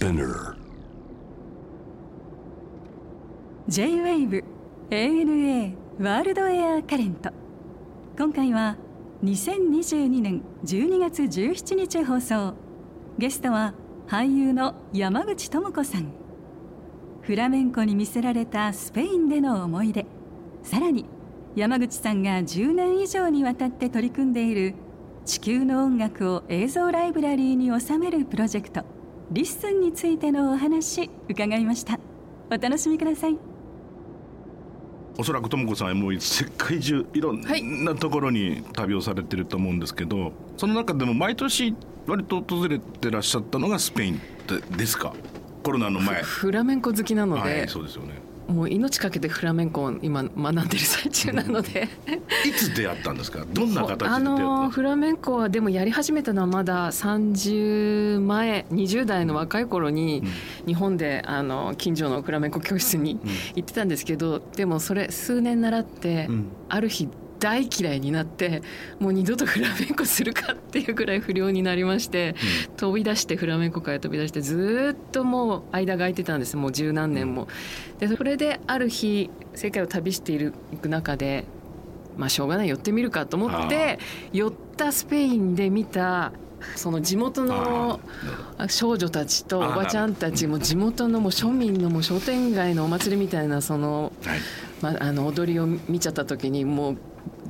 Spinner. J-WAVE ANA ワールドエアカレント今回は2022年12月17日放送。ゲストは俳優の山口智子さん。フラメンコに魅せられたスペインでの思い出。さらに山口さんが10年以上にわたって取り組んでいる地球の音楽を映像ライブラリーに収めるプロジェクト。 Listen についてのお話伺いました。お楽しみください。おそらくとも子さんはもう世界中いろんなところに旅をされてると思うんですけど、その中でも毎年割と訪れてらっしゃったのがスペインですか？コロナの前フラメンコ好きなので、はい、そうですよねもう命かけてフラメンコを今学んでる最中なので、いつ出会ったんですか？どんな形で出会ったあのフラメンコはでもやり始めたのはまだ30前20代の若い頃に日本であの近所のフラメンコ教室に行ってたん。ですけどでもそれ数年習ってある日大嫌いになってもう二度とフラメンコするかっていうぐらい不良になりまして、うん、飛び出してフラメンコ界飛び出してずっともう間が空いてたんです。もう十何年も。でそれである日世界を旅しているいく中でまあしょうがない寄ってみるかと思って寄ったスペインで見たその地元の少女たちとおばちゃんたちも地元のもう庶民のもう商店街のお祭りみたいなその、まあ、あの踊りを見ちゃった時にもう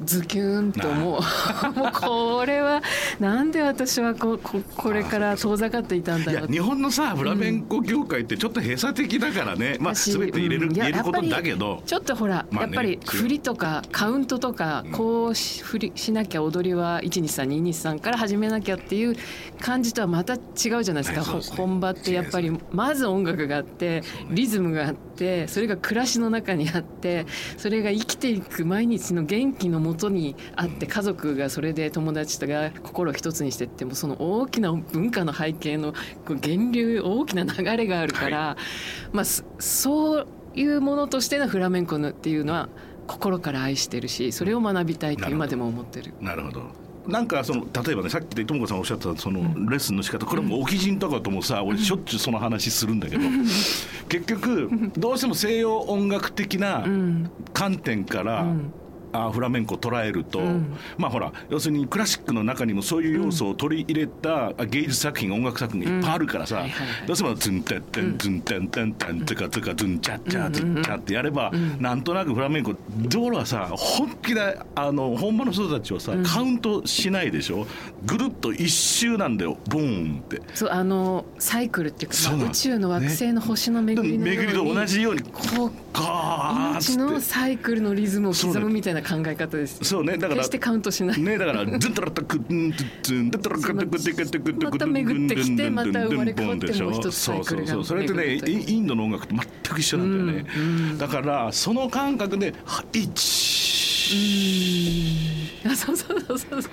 ズキュンともう。もうこれはなんで私はこここれから遠ざかっていたんだろう。日本のさフラメンコ業界ってちょっと閉鎖的だからね、うん、まあ全て入れる、うん、入れることだけど。ちょっとほら、まあね、やっぱり振りとかカウントとか、こうし振りしなきゃ踊りは123223から始めなきゃっていう感じとはまた違うじゃないですか、はいすね、本場ってやっぱりまず音楽があってリズムがあってそれが暮らしの中にあってそれが生きていく毎日の元気のもとにあって家族がそれで友達とが心を一つにしてってもその大きな文化の背景の源流大きな流れがあるから、はい、まあそういうものとしてのフラメンコっていうのは心から愛してるしそれを学びたいと今でも思ってる。なるほどなんかその例えばねさっきでとも子さんおっしゃったそのレッスンの仕方これも置き人とかともさ俺しょっちゅうその話するんだけど結局どうしても西洋音楽的な観点からあフラメンコを捉えると、うん、まあほら要するにクラシックの中にもそういう要素を取り入れた芸術作品音楽作品がいっぱいあるからさ、どうしてもズンテンテンズンテンテンテンツカツカズンチャッチャズンチャってやれば、なんとなくフラメンコ道路はさ本気であの本場の人たちはさ、カウントしないでしょ？ぐるっと一周なんだよ。ボーンって。そうあのサイクルっていうか、まあ、宇宙の惑星の星の巡りのように、ね、巡りと同じようにこう命のサイクルのリズムを刻むみたいな考え方です。そうね。だから決してカウントしない。ねだからズンタラタクンツンタラタクテクテクテクまた巡ってきてまた生まれ変わってもう一つサイクルがそれってねインドの音楽と全く一緒なんだよね、だからその感覚で1うんあそうそうそうそうそう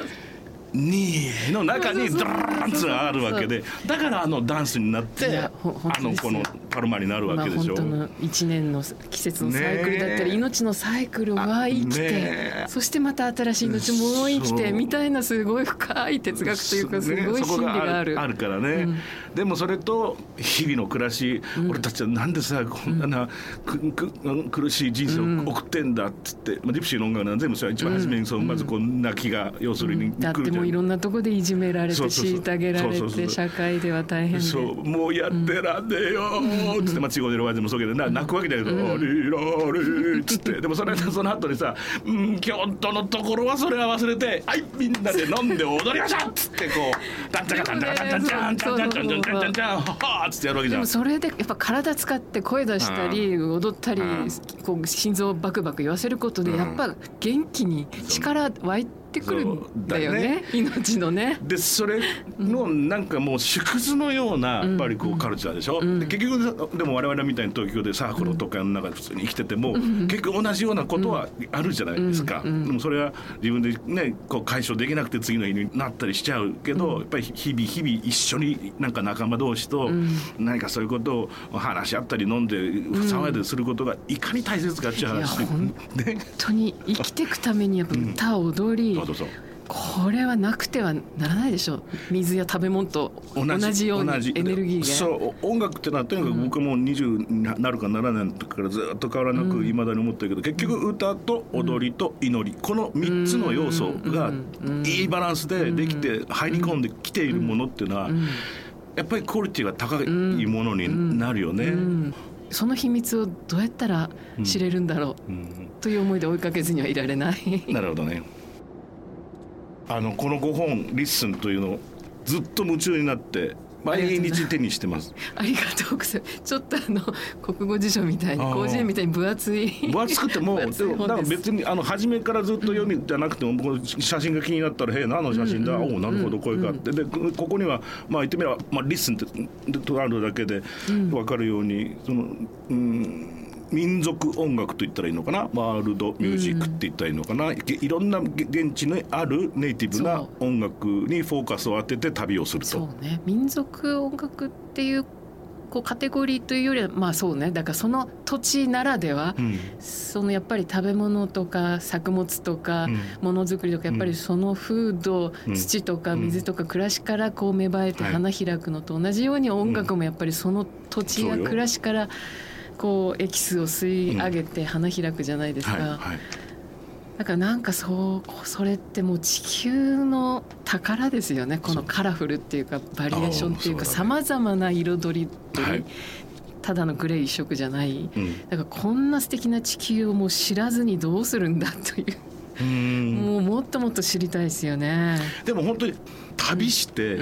2の中にドランツがあるわけでだからあのダンスになってあのこのパルマになるわけでしょ、まあ、本当の1年の季節のサイクルだったり、命のサイクルは生きて、そしてまた新しい命も生きてみたいなすごい深い哲学というかすごい心理がある。あるからね、うん、でもそれと日々の暮らし、うん、俺たちはなんでさこんなくく苦しい人生を送ってんだっつって、まあ、ディプシーの音楽なん全部それ一番初めにそうまずこう泣きが要するにだってもういろんなとこでいじめられて虐げられて社会では大変でそうもうやってらんねえよっつって、まあ、地方でるわでもそうけどな泣くわけだけど「リラリ」っつって。でもそれ その後にさ「うん京都のところはそれは忘れてはいみんなで飲んで踊りましょう」っつってこう「ダンチャカダンチャカダンチャンチャンチャンチャンチャンチャンチャンはは」っつってやるわけじゃん。でもそれでやっぱ体使って声出したり踊ったりこう心臓バクバク言わせることでやっぱ元気に力湧いて。ってくるんだよね、ね、命のね。でそれのなんかもう縮図のようなやっぱりこうカルチャーでしょ、うん、で結局でも我々みたいに東京でサークルとかの中で普通に生きてても、うん、結局同じようなことはあるじゃないですか、うん、でもそれは自分でねこう解消できなくて次の日になったりしちゃうけど、やっぱり日々日々一緒になんか仲間同士と何かそういうことを話し合ったり飲んで騒いですることがいかに大切かっていう話。で、本当に生きていくためにやっぱ歌踊り、これはなくてはならないでしょう。水や食べ物と同じようにエネルギーが。そう音楽ってのはとにかく僕も20になるかならないからずっと変わらなくいまだに思ってるけど、結局歌と踊りと祈りこの3つの要素がいいバランスでできて入り込んできているものっていうのはやっぱりクオリティが高いものになるよね。その秘密をどうやったら知れるんだろう、という思いで追いかけずにはいられない。なるほどねあのこのご本 Listen というのをずっと夢中になって毎日手にしてます。ありがとうございます。ちょっとあの 国語辞書みたいに広辞苑みたいに分厚い。分厚くても でもなんか別にあの初めからずっと読みじゃなくても、うん、写真が気になったら「へえ何の写真だ、うん。うん、おおなるほどこれか」って、でここにはまあ言ってみればまあ Listen ってとあるだけで分かるように、そのうん民族音楽と言ったらいいのかな？ワールドミュージックって言ったらいいのかな、うん、いろんな現地にあるネイティブな音楽にフォーカスを当てて旅をすると。そうね。民族音楽っていうこうカテゴリーというよりはまあそうね。だからその土地ならでは、うん、そのやっぱり食べ物とか作物とかものづくりとかやっぱりその風土、うん、土とか水とか暮らしからこう芽生えて花開くのと同じように音楽もやっぱりその土地や暮らしから、こうエキスを吸い上げて花開くじゃないですか。うん。はいはい、だからなんかそうそれってもう地球の宝ですよね。このカラフルっていうかバリエーションっていうかさまざまな彩りと、はい、ただのグレー一色じゃない、うん、だからこんな素敵な地球をもう知らずにどうするんだという。うもうもっともっと知りたいですよね。でも本当に旅して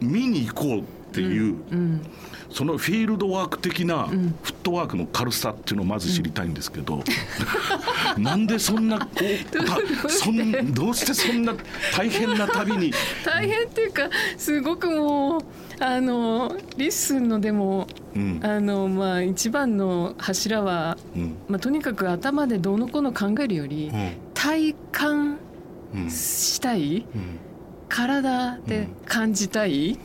見に行こうっていう、うんうんそのフィールドワーク的なフットワークの軽さっていうのをまず知りたいんですけど、うん、なんでそんなこうそんどうしてそんな大変な旅に？大変っていうかすごくもうあの Listen のでも、うん、あのまあ一番の柱は、うん、まあ、とにかく頭でどうのこうの考えるより、体感したい。うん体で感じたいっ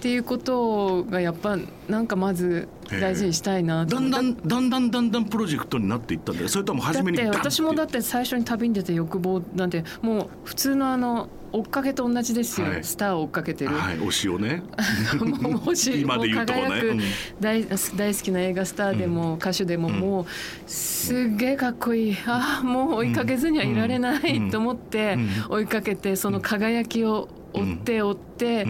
ていうことがやっぱなんかまず大事にしたいなだんだんだんだんだんだんプロジェクトになっていったんだよ。それとも初めにだって。私もだって最初に旅に出て欲望なんてもう普通のあの追っかけと同じですよ、はい、スターを追っかけてる、はい、推しをね。もう推し今で言うとね、うん、大大好きな映画スターでも、歌手でも、もうすげえかっこいい。ああもう追いかけずにはいられないと思って追いかけてその輝きを追って追って、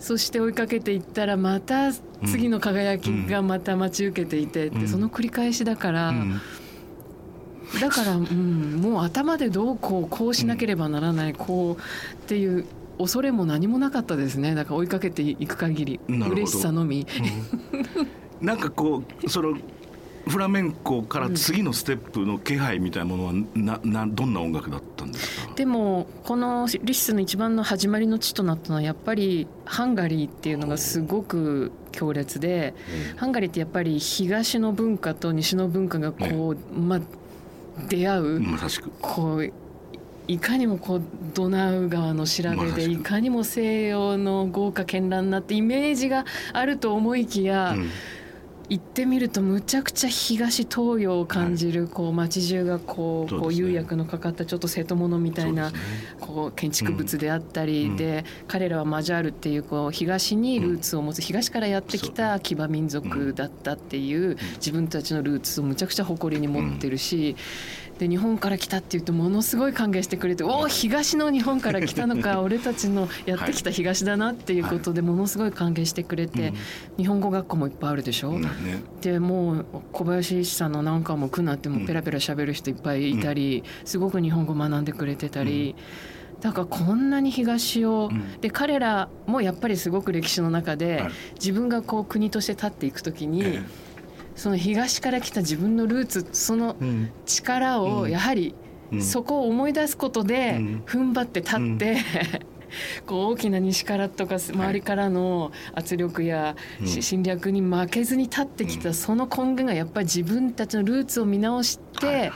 そして追いかけていったらまた次の輝きがまた待ち受けていてって、その繰り返しだから。だから、うん、もう頭でどうこうこうしなければならない、こうっていう恐れも何もなかったですね。だから追いかけていく限り嬉しさのみ、うん、なんかこうそのフラメンコから次のステップの気配みたいなものはななどんな音楽だったんですか？でもこのリッスの一番の始まりの地となったのはやっぱりハンガリーっていうのがすごく強烈で、ハンガリーってやっぱり東の文化と西の文化がこう、ね、まあ出会う、まさしく。こういかにもこうドナウ川の調べでいかにも西洋の豪華絢爛なってイメージがあると思いきや、うん行ってみるとむちゃくちゃ東東洋を感じる、はい、こう街中がこうね、こう釉薬のかかったちょっと瀬戸物みたいな、ね、こう建築物であったり、うん、で彼らはマジャールっていうこう東にルーツを持つ、東からやってきた騎馬民族だったっていう自分たちのルーツをむちゃくちゃ誇りに持ってるし。で日本から来たっていうとものすごい歓迎してくれて「おお東の日本から来たのか 俺たちのやってきた東だな」っていうことでものすごい歓迎してくれて、日本語学校もいっぱいあるでしょ？でもう小林一さんのなんかも苦なってもペラペラ喋る人いっぱいいたり、すごく日本語学んでくれてたり。だからこんなに東を、で彼らもやっぱりすごく歴史の中で、自分がこう国として立っていくときに、その東から来た自分のルーツその力をやはりそこを思い出すことで踏ん張って立って、こう大きな西からとか周りからの圧力や侵略に負けずに立ってきたその根源がやっぱり自分たちのルーツを見直して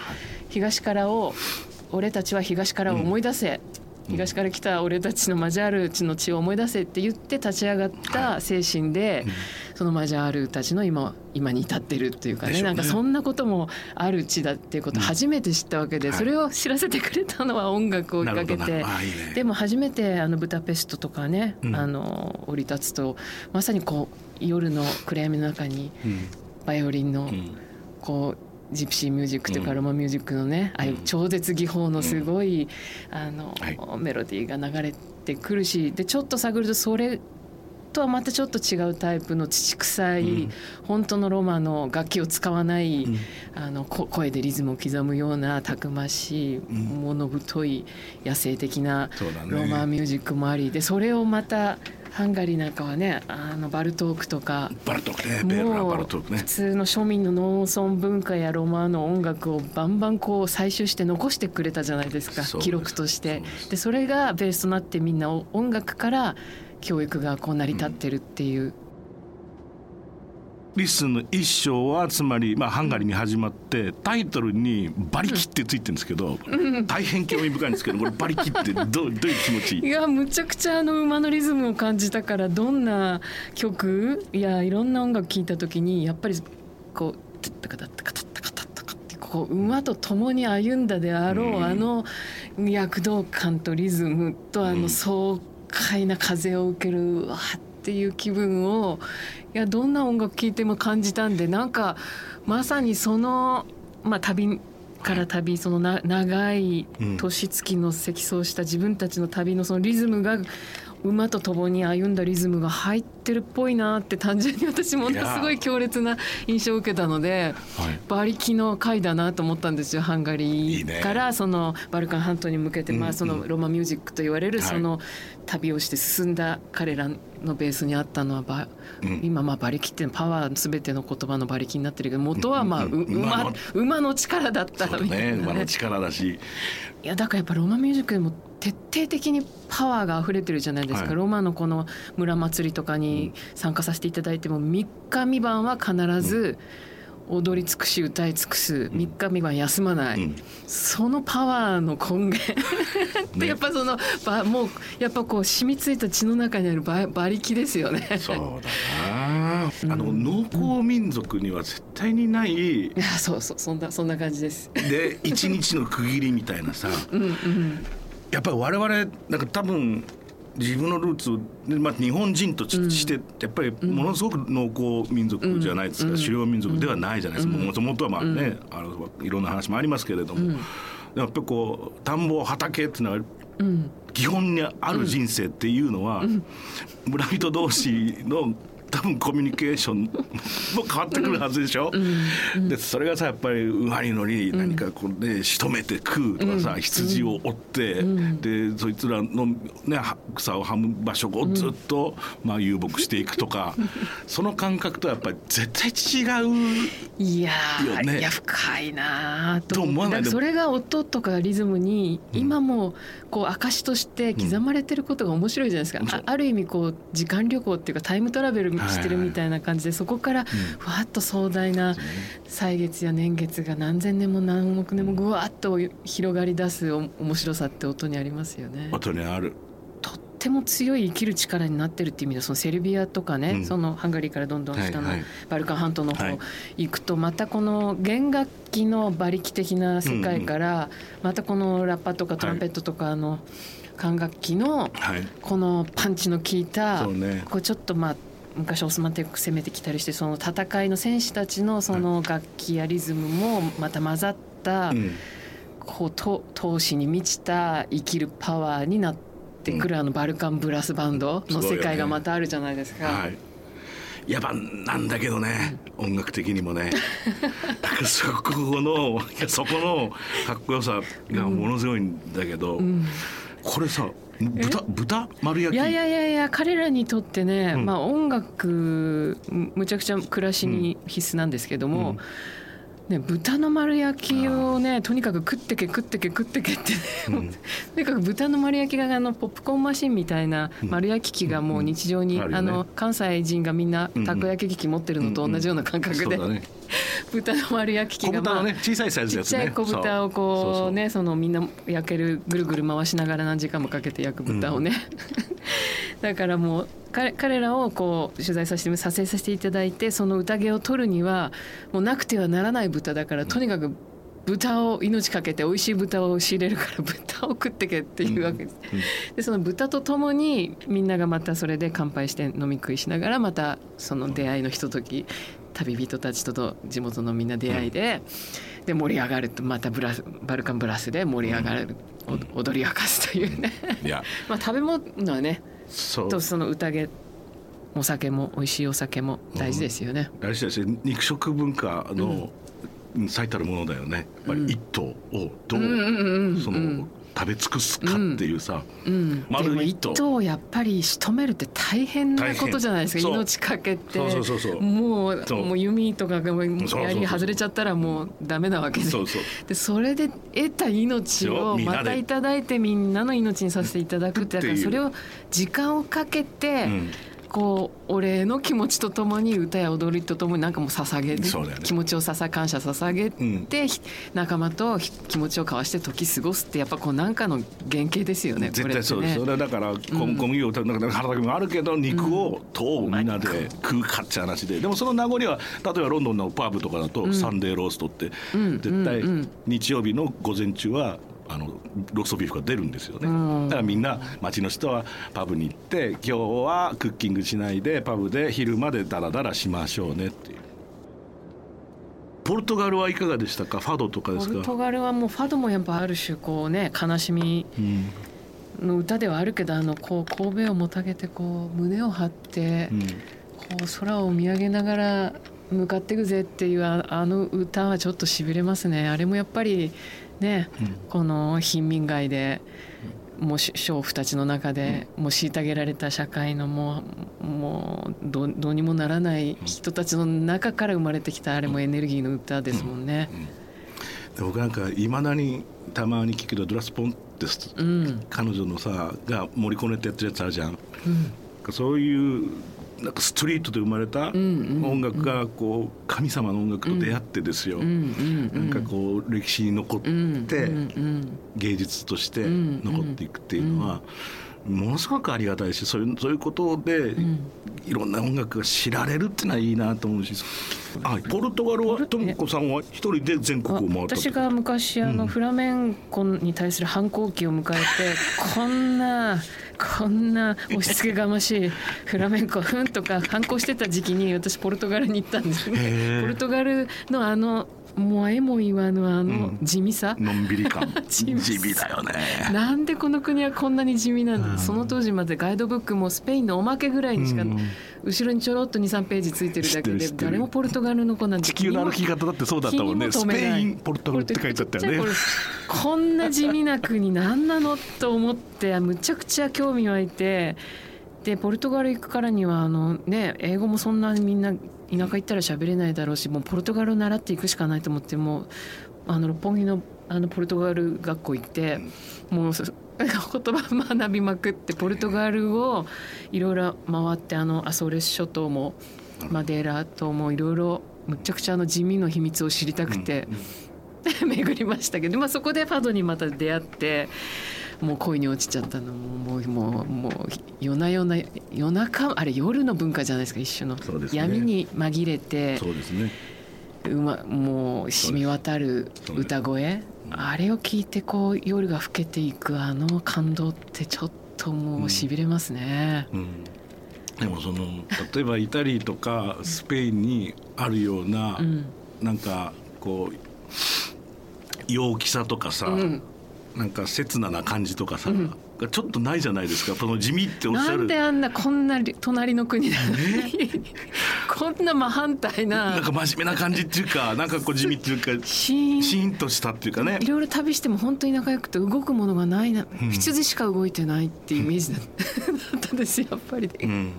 東からを俺たちは東からを思い出せ東から来た俺たちのマジャール地の血を思い出せって言って立ち上がった精神で、そのマジャールたちの今今に至ってるっていうかねね。なんかそんなこともある地だっていうことを初めて知ったわけで、はい。それを知らせてくれたのは音楽を追いかけてでも初めてあのブダペストとかね、うん。あの降り立つとまさにこう夜の暗闇の中にうん。バイオリンのうん。こうジプシーミュージックというかうん。ロマンミュージックのね、ああいう超絶技法のすごい、あの、はい。メロディーが流れてくるしでちょっと探るとそれとはまたちょっと違うタイプの土臭い、うん。本当のロマの楽器を使わない、うん。あのこ声でリズムを刻むようなたくましい、ん。野太い野生的なロマンミュージックもありでそれをまたハンガリーなんかはねあのバルトークとかバルトークねベーラ・もうバルトークね。普通の庶民の農村文化やロマンの音楽をバンバンこう採集して残してくれたじゃないですか記録として。でそれがベースとなってみんなお音楽から教育がこう成り立ってるっていう、 Listen の一章はつまり、まあ、ハンガリーに始まってタイトルに「馬力」ってついてるんですけど、大変興味深いんですけどこれ馬力ってどうどういう気持ち？いやむちゃくちゃあの馬のリズムを感じたからどんな曲？いやいろんな音楽聴いた時にやっぱりこう「タッタカタッタカタッタカタッタカ」ってこう馬と共に歩んだであろう、うん。あの躍動感とリズムとあうん。の爽快な風を受けるわーっていう気分をいやどんな音楽聴いても感じたんでなんかまさにその、まあ、旅から旅そのな長いうん年月の積層した自分たちの旅のそのリズムが馬と共に歩んだリズムが入ってるっぽいなって単純に私ものすごい強烈な印象を受けたのではい。馬力の回だなと思ったんですよハンガいリーからそのバルカン半島に向けて、うんまあ、そのロマンミュージックと言われるはい。その旅をして進んだ彼らのベースにあったのは馬うん。今まあ馬力っていうのはパワー全ての言葉の馬力になってるけど元はまあ、うんうん。う馬馬の馬の力だったみたいなね。ね馬の力だし。いやだからやっぱロマンミュージックでも徹底的にパワーが溢れてるじゃないですか、はい。ロマのこの村祭りとかに参加させていただいても3日三晩は必ず踊り尽くし歌い尽くす3日三晩休まない、うん。そのパワーの根源。ってやっぱそのばもうやっぱこう染みついた血の中にある馬馬力ですよね。そうだな。あの農耕民族には絶対にないいやそうそうそんなそんな感じです。で一日の区切りみたいなさ。うんうん。やっぱり我々なんか多分自分のルーツを、まあ、日本人としてやっぱりものすごく農耕民族じゃないですか、うん。狩猟民族ではないじゃないですか。もともとはまあね、あのいろんな話もありますけれども、やっぱりこう田んぼ畑っていうのはうん。基本にある人生っていうのは、村人同士の多分コミュニケーションも変わってくるはずでしょ、でそれがさやっぱり馬に乗り何かこうね仕留めて食うとかさ、羊を追って、でそいつらの、ね、は草をはむ場所をずっと、まあ、遊牧していくとか、その感覚とはやっぱり絶対違ういやーよねいや深いなあとと思わない？それが音とかリズムに今もこう証として刻まれてることが面白いじゃないですか、うんあある意味こう時間旅行っていうかタイムトラベルしてるみたいな感じでそこからふわっと壮大な歳月や年月が何千年も何億年もぐわっと広がり出すお面白さって音にありますよね。音にある。とっても強い生きる力になってるっていう意味でそのセルビアとかね、うん。そのハンガリーからどんどん下のバルカン半島の方はい。行くとまたこの弦楽器の馬力的な世界からまたこのラッパとかトランペットとかの管楽器のはい。このパンチの効いたこうちょっとまあ昔オスマン帝国攻めてきたりしてその戦いの戦士たちのその楽器やリズムもまた混ざったうんこうと闘志に満ちた生きるパワーになってくる、あのバルカンブラスバンドの世界がまたあるじゃないですか。はい。やっぱなんだけどね、音楽的にもね。だからそこのそこのかっこよさがものすごいんだけど、これさ豚豚？丸焼き？いやいやいやいや彼らにとってね、うん。まあ音楽むむちゃくちゃ暮らしに必須なんですけども、ね、豚の丸焼きをねとにかく食ってけ食ってけ食ってけってね、うん。とにかく豚の丸焼きがあのポップコーンマシンみたいな丸焼き器がもう日常に、うんあの関西人がみんなうんたこ焼き器持ってるのと同じような感覚で、ね。豚の丸焼き器が、小豚のね小さいサイズちっちゃい小豚をこうねそのみんな焼けるぐるぐる回しながら何時間もかけて焼く豚をね、だからもう彼彼らをこう取材させて撮影させていただいてその宴を取るにはもうなくてはならない豚だからとにかく豚を命かけて美味しい豚を仕入れるから豚を食ってけっていうわけです。でその豚とともにみんながまたそれで乾杯して飲み食いしながらまたその出会いのひととき旅人たちとと地元のみんな出会いで、で盛り上がるとまたブラスバルカンブラスで盛り上がる、お踊り明かすというね。いや。まあ食べ物はねそう。とその宴お酒も美味しいお酒も大事ですよね。大事だし肉食文化の最たるものだよね。やっぱり一頭をどううんうんうんうん。その食べ尽くすかっていうさうん、でも一丸一頭頭をやっぱり仕留めるって大変なことじゃないですか。命かけて。そう。そうそうもうもう弓とか槍外れちゃったらもうダメなわけで。そうそうでそれで得た命をまたいただいてみんなの命にさせていただくってだからそれを時間をかけて、うんこうお礼の気持ちとともに歌や踊りとともになんかもう捧げて、ね。気持ちをささ感謝捧げて、ひ仲間とひ気持ちを交わして時過ごすってやっぱこうなんかの原型ですよね絶対そうです、ねそれはだから小小麦をなんか腹だけもあるけど肉をどうみんなで食うかって話で。でもその名残は例えばロンドンのパブとかだとサンデーローストってん。絶対うん。うん日曜日の午前中はあのローストビーフが出るんですよね。うん。だからみんな街の人はパブに行って今日はクッキングしないでパブで昼までダラダラしましょうねっていう。ポルトガルはいかがでしたか？ファドとかですか？ポルトガルはもうファドもやっぱある種こうね悲しみうんの歌ではあるけどあのこう神戸をもたげてこう胸を張って、うん。こう空を見上げながら向かっていくぜっていうああの歌はちょっとしびれますね。あれもやっぱりね、うん。この貧民街でもうし娼婦たちの中でもう虐げられた社会のもうもうどうどうにもならない人たちの中から生まれてきたあれもエネルギーの歌ですもんね。で僕なんかいまだにたまに聞くけどドラスポンテスうん、彼女のさが森コネってやってるやつあるじゃん。うん。そういうなんかストリートで生まれた音楽がこう神様の音楽と出会ってですよ、なんかこう歴史に残って芸術としてうん残っていくっていうのはものすごくありがたいしそういうそういうことでいろんな音楽が知られるってのはいいなと思うし。あポルトガルはともこさんは一人で全国を回ったと私が昔あの、フラメンコに対する反抗期を迎えて こんなこんな押し付けがましいフラメンコふんとか反抗してた時期に私ポルトガルに行ったんですへね。ーポルトガルのあのもうえも言わぬあの地味さ、のんびり感。地味だよね。なんでこの国はこんなに地味なんだ、うん。その当時までガイドブックもスペインのおまけぐらいにしか、うん後ろにちょろっと23ページついてるだけで誰もポルトガルの子なんて地球の歩き方だってそうだったもんね。スペインポルトガルって書いてあったよねこ。んな地味な国なんなのと思ってむちゃくちゃ興味湧いてでポルトガル行くからにはあの、ね、英語もそんなにみんな田舎行ったら喋れないだろうしもうポルトガルを習っていくしかないと思ってもうあの六本木のあのポルトガル学校行ってもうそ 言葉学びまくってポルトガルをいろいろ回ってあのアソレス諸島もマデーラ島もいろいろむちゃくちゃあの地味の秘密を知りたくて。巡りましたけど、まあ、そこでファドにまた出会ってもう恋に落ちちゃったのもうもうもう夜な夜な夜中あれ夜の文化じゃないですか一種の、ね闇に紛れてそうですね。うまもう染み渡る歌声あれを聞いてこう夜が更けていくあの感動ってちょっともうしびれますね。うん。でもその例えばイタリーとかスペインにあるような、うんなんかこう陽気さとかさ、うんなんか刹那な感じとかさ、がちょっとないじゃないですか。その地味っておっしゃる。なんであんなこんなり隣の国なのに。こんな真反対な。なんか真面目な感じっていうか、なんかこう地味っていうか、シーン。としたっていうかね。い。ろいろ旅しても本当に仲良くて動くものがないな、羊しか動いてないっていうイメージだった。ん。ですよやっぱり、うん、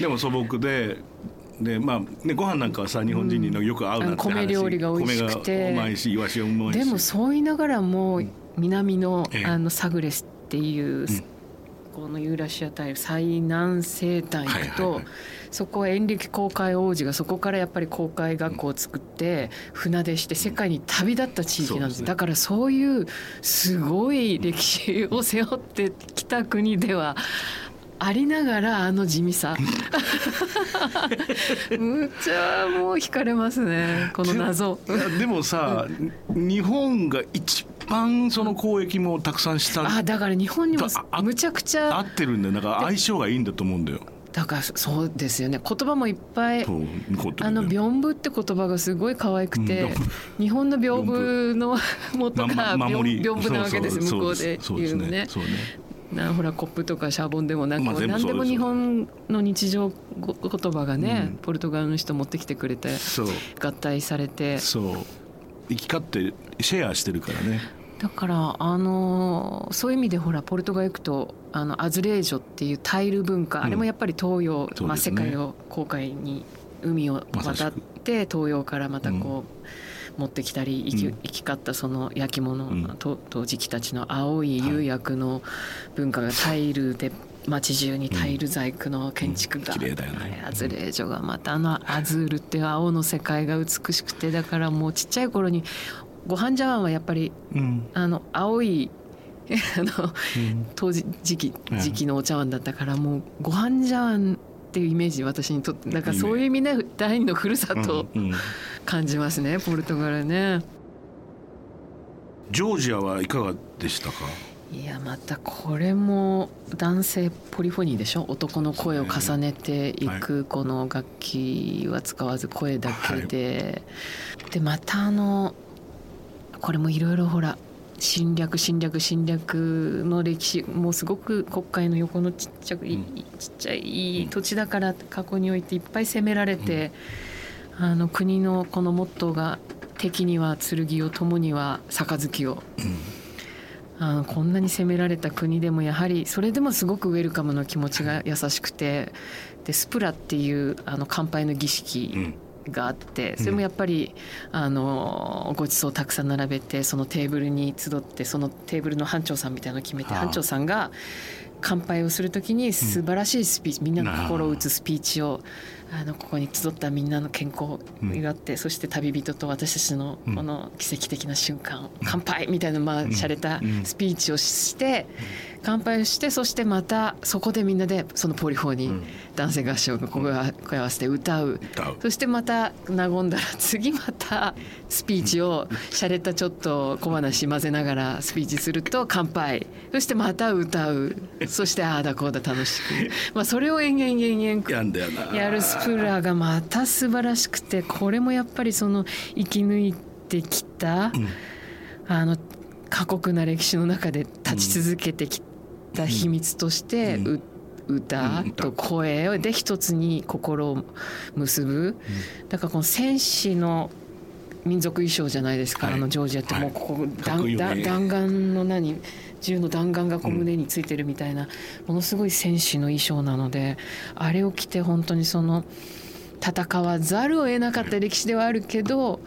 でも素朴ででまあねご飯なんかはさ日本人によく合うなんて話、あの米料理が美味しくて。米がうまいしイワシがうまい。しでもそう言いながらも南の,、ええ。あのサグレスっていう、このユーラシア大陸最南西端行くと、はいはいはい。そこは延暦航海王子がそこからやっぱり航海学校を作って船出して世界に旅立った地域なんです,、そうですね。だからそういうすごい歴史を背負ってきた国ではありながらあの地味さ。むっちゃもう惹かれますねこの謎。でもさ、日本が一番その交易もたくさんした。あだから日本にもむちゃくちゃ合ってるんだよ。だから相性がいいんだと思うんだよ。だからそうですよね。言葉もいっぱいあの屏風って言葉がすごい可愛くて、うん日本の屏風の元が屏風なわけです向こそうで言うのね。そうね。なほらコップとかシャボンでもなく、まあ何でも日本の日常ご言葉がね、うんポルトガルの人持ってきてくれて合体されてそう行き交ってシェアしてるからね。だからあのそういう意味でほらポルトガル行くとあのアズレージョっていうタイル文化、うん。あれもやっぱり東洋、まあ、世界を航海に海を渡って東洋からまたこう、持ってきたり生き,、うん。生き交ったその焼き物、うん。と陶磁器たちの青い釉薬の文化がタイルで街中にタイル細工の建築が、うん綺麗だよね。アズレージョがまたあのアズールっていう青の世界が美しくてだからもうちっちゃい頃にご飯茶碗はやっぱりうん。あの青い あのうん。当時時期うん。時期のお茶碗だったからもうご飯茶碗っていうイメージ私にとってなんかそういう意味で第二のふるさとをうんうん。感じますねポルトガルね。ジョージアはいかがでしたか？いやまたこれも男性ポリフォニーでしょ？男の声を重ねていくこの楽器は使わず声だけで、でまたあのこれもいろいろほら侵略侵略侵略の歴史もうすごく国会の横のちっちゃく、いうん。ちっちゃい土地だから過去においていっぱい攻められて、あの国のこのモットーが敵には剣を友には杯を。あのこんなに攻められた国でもやはりそれでもすごくウェルカムの気持ちが優しくてでスプラっていうあの乾杯の儀式うんがあってそれもやっぱりあのごちそうたくさん並べてそのテーブルに集ってそのテーブルの班長さんみたいなのを決めてはあ。班長さんが乾杯をするときに素晴らしいスピーチ、みんなの心を打つスピーチをあのここに集ったみんなの健康を祝って、そして旅人と私たちのこの奇跡的な瞬間、乾杯みたいなまあ洒落たうん。スピーチをして、乾杯をしてそしてまたそこでみんなでそのポリフォーにうん。男性合唱が声を合わせて歌う。そしてまた和んだら次またスピーチを洒落たちょっと小話混ぜながらスピーチすると乾杯。そしてまた歌う。そしてああだこうだ楽しく。まあそれを延々延々やるスプラがまた素晴らしくてこれもやっぱりその生き抜いてきた、うん。あの過酷な歴史の中で立ち続けてきた秘密として、うん。う歌と声で一つに心を結ぶ、だからこの戦士の民族衣装じゃないですか、はい。あのジョージアって。もうはいここ、かっこい弾弾弾の何銃の弾丸がこう胸についてるみたいな、ものすごい戦士の衣装なのであれを着て本当にその戦わざるを得なかった歴史ではあるけど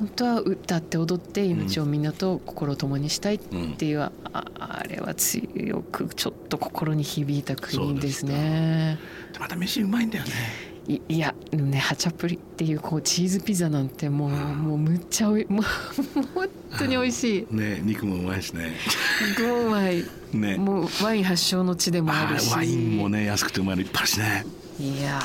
本当は歌って踊って命をみんなと心を共にしたいっていう、ああれは強くちょっと心に響いた国ですね。また飯うまいんだよね。いいやでもねハチャプリっていうこうチーズピザなんてもうもうむっちゃおいもう本当に美味しい。ね肉もうまいしね。もううまい。ね。もうワイン発祥の地でもああるし。ワインもね安くてうまいのいっぱいあるしね。いや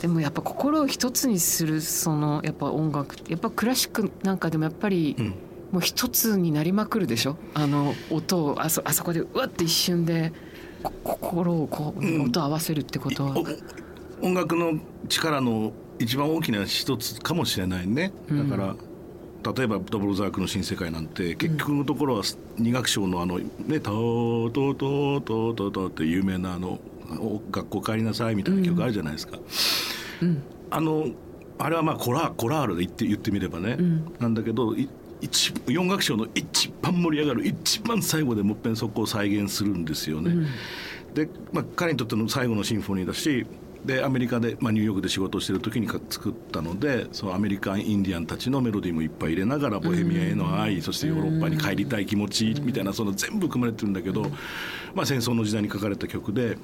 でもやっぱ心を一つにするそのやっぱ音楽やっぱクラシックなんかでもやっぱり、うん。もう一つになりまくるでしょ？あの音をあそあそこでうわって一瞬でこ心をこう、うん。音を合わせるってことは、お音楽の力の一番大きな一つかもしれないね。だから、例えばドボルザークの「新世界」なんて結局のところは二楽章のあの「ねトートートートートートー」って有名なあの「お学校帰りなさい」みたいな曲あるじゃないですか。うんあのあれはまあコラコラールで言って言ってみればね、んなんだけど四楽章の一番盛り上がる一番最後でもっぺんそこを再現するんですよね。で、まあ、彼にとっての最後のシンフォニーだしでアメリカで、まあ、ニューヨークで仕事をしてる時に作ったのでそのアメリカン・インディアンたちのメロディーもいっぱい入れながらボヘミアへの愛、そしてヨーロッパに帰りたい気持ちみたいなその全部組まれてるんだけど、まあ、戦争の時代に書かれた曲で。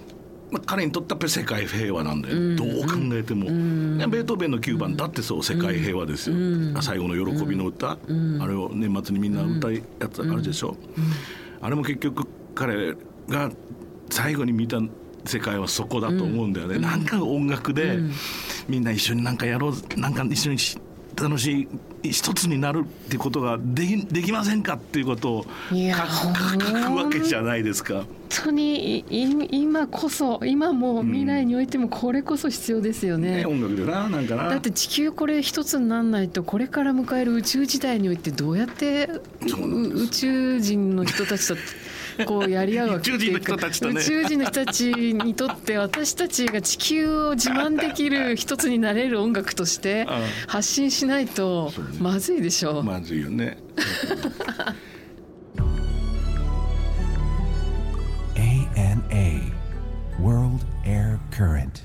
まあ、彼にとっては世界平和なんだよ、どう考えても、ベートーベンの9番だってそう世界平和ですよ、最後の喜びの歌、あれを年末にみんな歌いやつあるでしょ、あれも結局彼が最後に見た世界はそこだと思うんだよね、うん、なんか音楽で、みんな一緒になんかやろうなんか一緒に楽しい一つになるってことができできませんかっていうことを書くわけじゃないですか。本当に今こそ今も未来においてもこれこそ必要ですよね。うん、ね音楽でななんかなだって地球これ一つにならないとこれから迎える宇宙時代においてどうやって宇宙人の人たちとこうやり合うわけ宇宙人の人たちと、ね、宇宙人の人たちにとって私たちが地球を自慢できる一つになれる音楽として発信しないとまずいでしょう。うね、まずいよね。ANA World Air Current